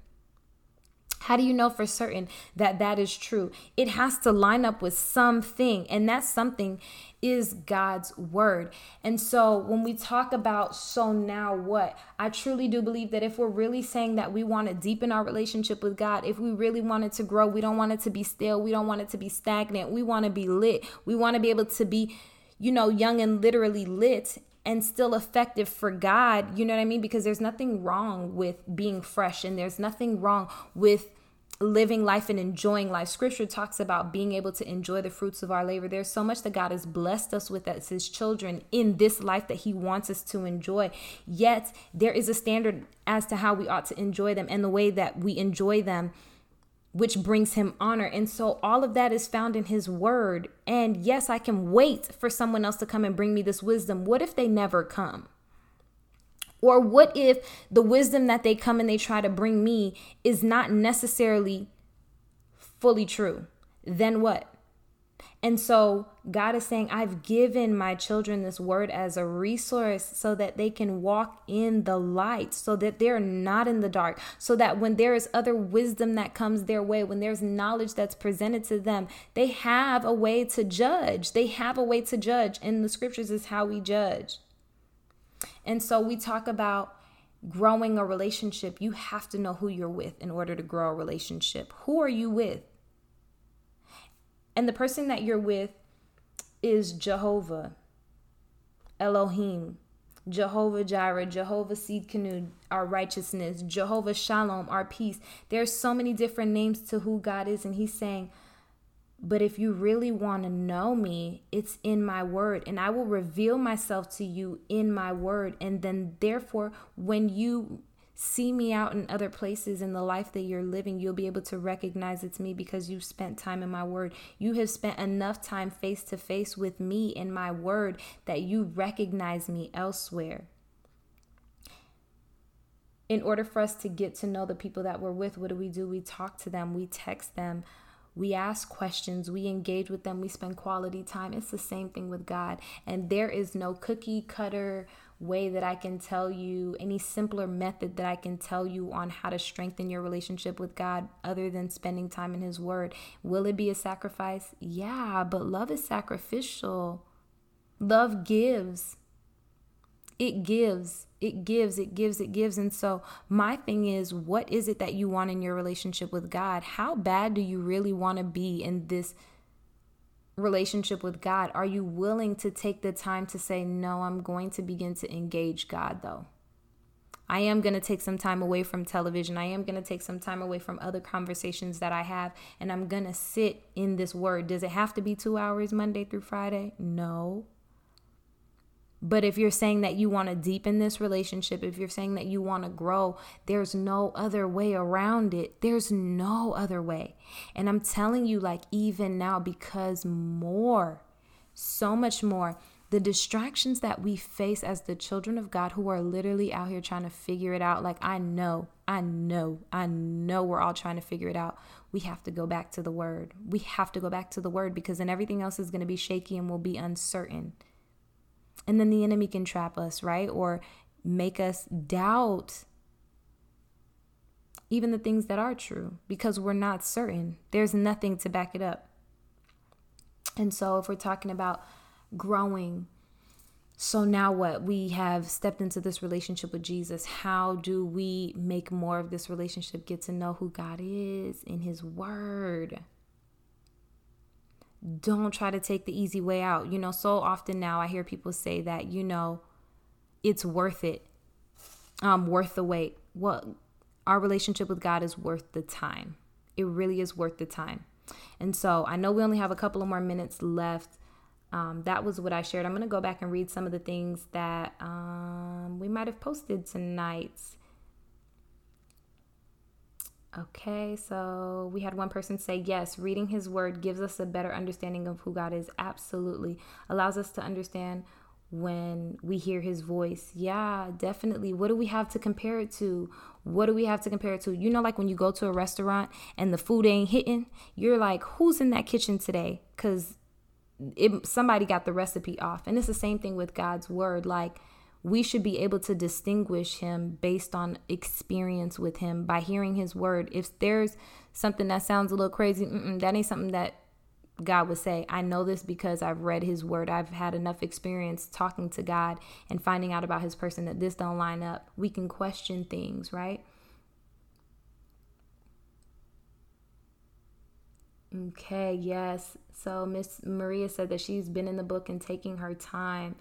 How do you know for certain that that is true? It has to line up with something, and that something is God's word. And so when we talk about so now what, I truly do believe that if we're really saying that we want to deepen our relationship with God, if we really want it to grow, we don't want it to be still, we don't want it to be stagnant, we want to be lit, we want to be able to be, you know, young and literally lit and still effective for God. You know what I mean? Because there's nothing wrong with being fresh and there's nothing wrong with living life and enjoying life. Scripture talks about being able to enjoy the fruits of our labor. There's so much that God has blessed us with as His children in this life that He wants us to enjoy. Yet, there is a standard as to how we ought to enjoy them and the way that we enjoy them. Which brings him honor. And so all of that is found in his word. And yes, I can wait for someone else to come and bring me this wisdom. What if they never come? Or what if the wisdom that they come and they try to bring me is not necessarily fully true? Then what? And so God is saying, I've given my children this word as a resource so that they can walk in the light, so that they're not in the dark, so that when there is other wisdom that comes their way, when there's knowledge that's presented to them, they have a way to judge. They have a way to judge. And the scriptures is how we judge. And so we talk about growing a relationship. You have to know who you're with in order to grow a relationship. Who are you with? And the person that you're with is Jehovah, Elohim, Jehovah Jireh, Jehovah Tsidkenu, our righteousness, Jehovah Shalom, our peace. There's so many different names to who God is, and He's saying, but if you really want to know me, it's in my word, and I will reveal myself to you in my word. And then, therefore, when you see me out in other places in the life that you're living, you'll be able to recognize it's me because you've spent time in my word. You have spent enough time face to face with me in my word that you recognize me elsewhere. In order for us to get to know the people that we're with, what do we do? We talk to them, we text them we ask questions, we engage with them, we spend quality time. It's the same thing with God. And there is no cookie cutter way that I can tell you, any simpler method that I can tell you on how to strengthen your relationship with God other than spending time in His Word. Will it be a sacrifice? Yeah, but love is sacrificial. Love gives. It gives it gives, it gives, it gives. And so, my thing is, what is it that you want in your relationship with God? How bad do you really want to be in this relationship with God? Are you willing to take the time to say, No, I'm going to begin to engage God, though? I am going to take some time away from television. I am going to take some time away from other conversations that I have, and I'm going to sit in this word. Does it have to be two hours Monday through Friday? No. But if you're saying that you want to deepen this relationship, if you're saying that you want to grow, there's no other way around it. There's no other way. And I'm telling you, like, even now, because more, so much more, the distractions that we face as the children of God who are literally out here trying to figure it out. Like, I know, I know, I know we're all trying to figure it out. We have to go back to the word. We have to go back to the word because then everything else is going to be shaky and will be uncertain. And then the enemy can trap us, right? Or make us doubt even the things that are true because we're not certain. There's nothing to back it up. And so, if we're talking about growing, so now what? We have stepped into this relationship with Jesus. How do we make more of this relationship? Get to know who God is in His Word don't try to take the easy way out. You know, so often now I hear people say that, you know, it's worth it, um, worth the wait. Well, our relationship with God is worth the time. It really is worth the time. And so I know we only have a couple of more minutes left. Um, that was what I shared. I'm going to go back and read some of the things that um, we might have posted tonight. Okay, so we had one person say, Yes, reading his word gives us a better understanding of who God is. Absolutely. Allows us to understand when we hear his voice. Yeah, definitely. What do we have to compare it to? What do we have to compare it to? You know, like when you go to a restaurant and the food ain't hitting, you're like, Who's in that kitchen today? Because somebody got the recipe off. And it's the same thing with God's word. Like, we should be able to distinguish him based on experience with him by hearing his word. If there's something that sounds a little crazy, that ain't something that God would say. I know this because I've read his word. I've had enough experience talking to God and finding out about his person that this don't line up. We can question things, right? Okay, yes. So Miss Maria said that she's been in the book and taking her time.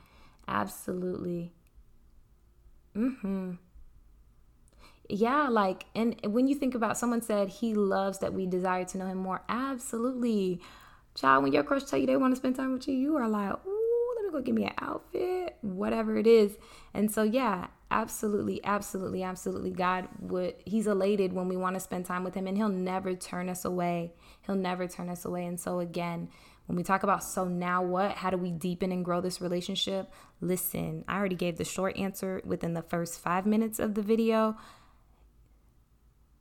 Absolutely. Mm-hmm. Yeah, like, and when you think about someone said he loves that we desire to know him more, absolutely. Child, when your crush tell you they want to spend time with you, you are like, ooh, let me go get me an outfit, whatever it is. And so, yeah, absolutely, absolutely, absolutely. God would, He's elated when we want to spend time with Him, and He'll never turn us away. He'll never turn us away. And so, again, when we talk about so now what, how do we deepen and grow this relationship? Listen, I already gave the short answer within the first five minutes of the video.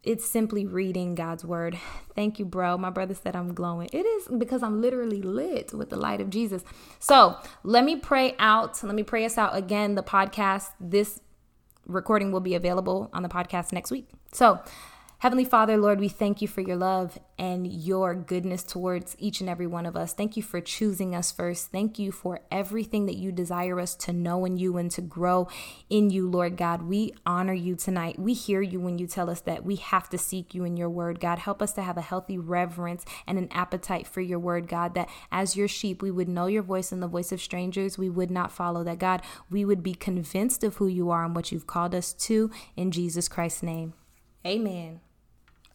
It's simply reading God's word. Thank you, bro. My brother said I'm glowing. It is because I'm literally lit with the light of Jesus. So let me pray out. Let me pray us out again. The podcast, this recording will be available on the podcast next week. So, Heavenly Father, Lord, we thank you for your love and your goodness towards each and every one of us. Thank you for choosing us first. Thank you for everything that you desire us to know in you and to grow in you, Lord God. We honor you tonight. We hear you when you tell us that we have to seek you in your word, God. Help us to have a healthy reverence and an appetite for your word, God, that as your sheep, we would know your voice and the voice of strangers we would not follow. That, God, we would be convinced of who you are and what you've called us to in Jesus Christ's name. Amen.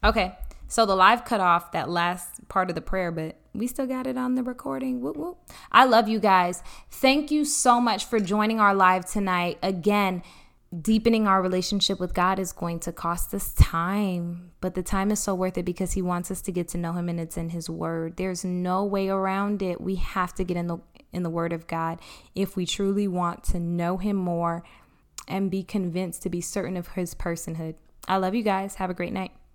Okay, so the live cut off that last part of the prayer, but we still got it on the recording. Whoop, whoop. I love you guys. Thank you so much for joining our live tonight. Again, deepening our relationship with God is going to cost us time, but the time is so worth it because He wants us to get to know Him and it's in His Word. There's no way around it. We have to get in the in the Word of God if we truly want to know Him more and be convinced to be certain of His personhood. I love you guys. Have a great night.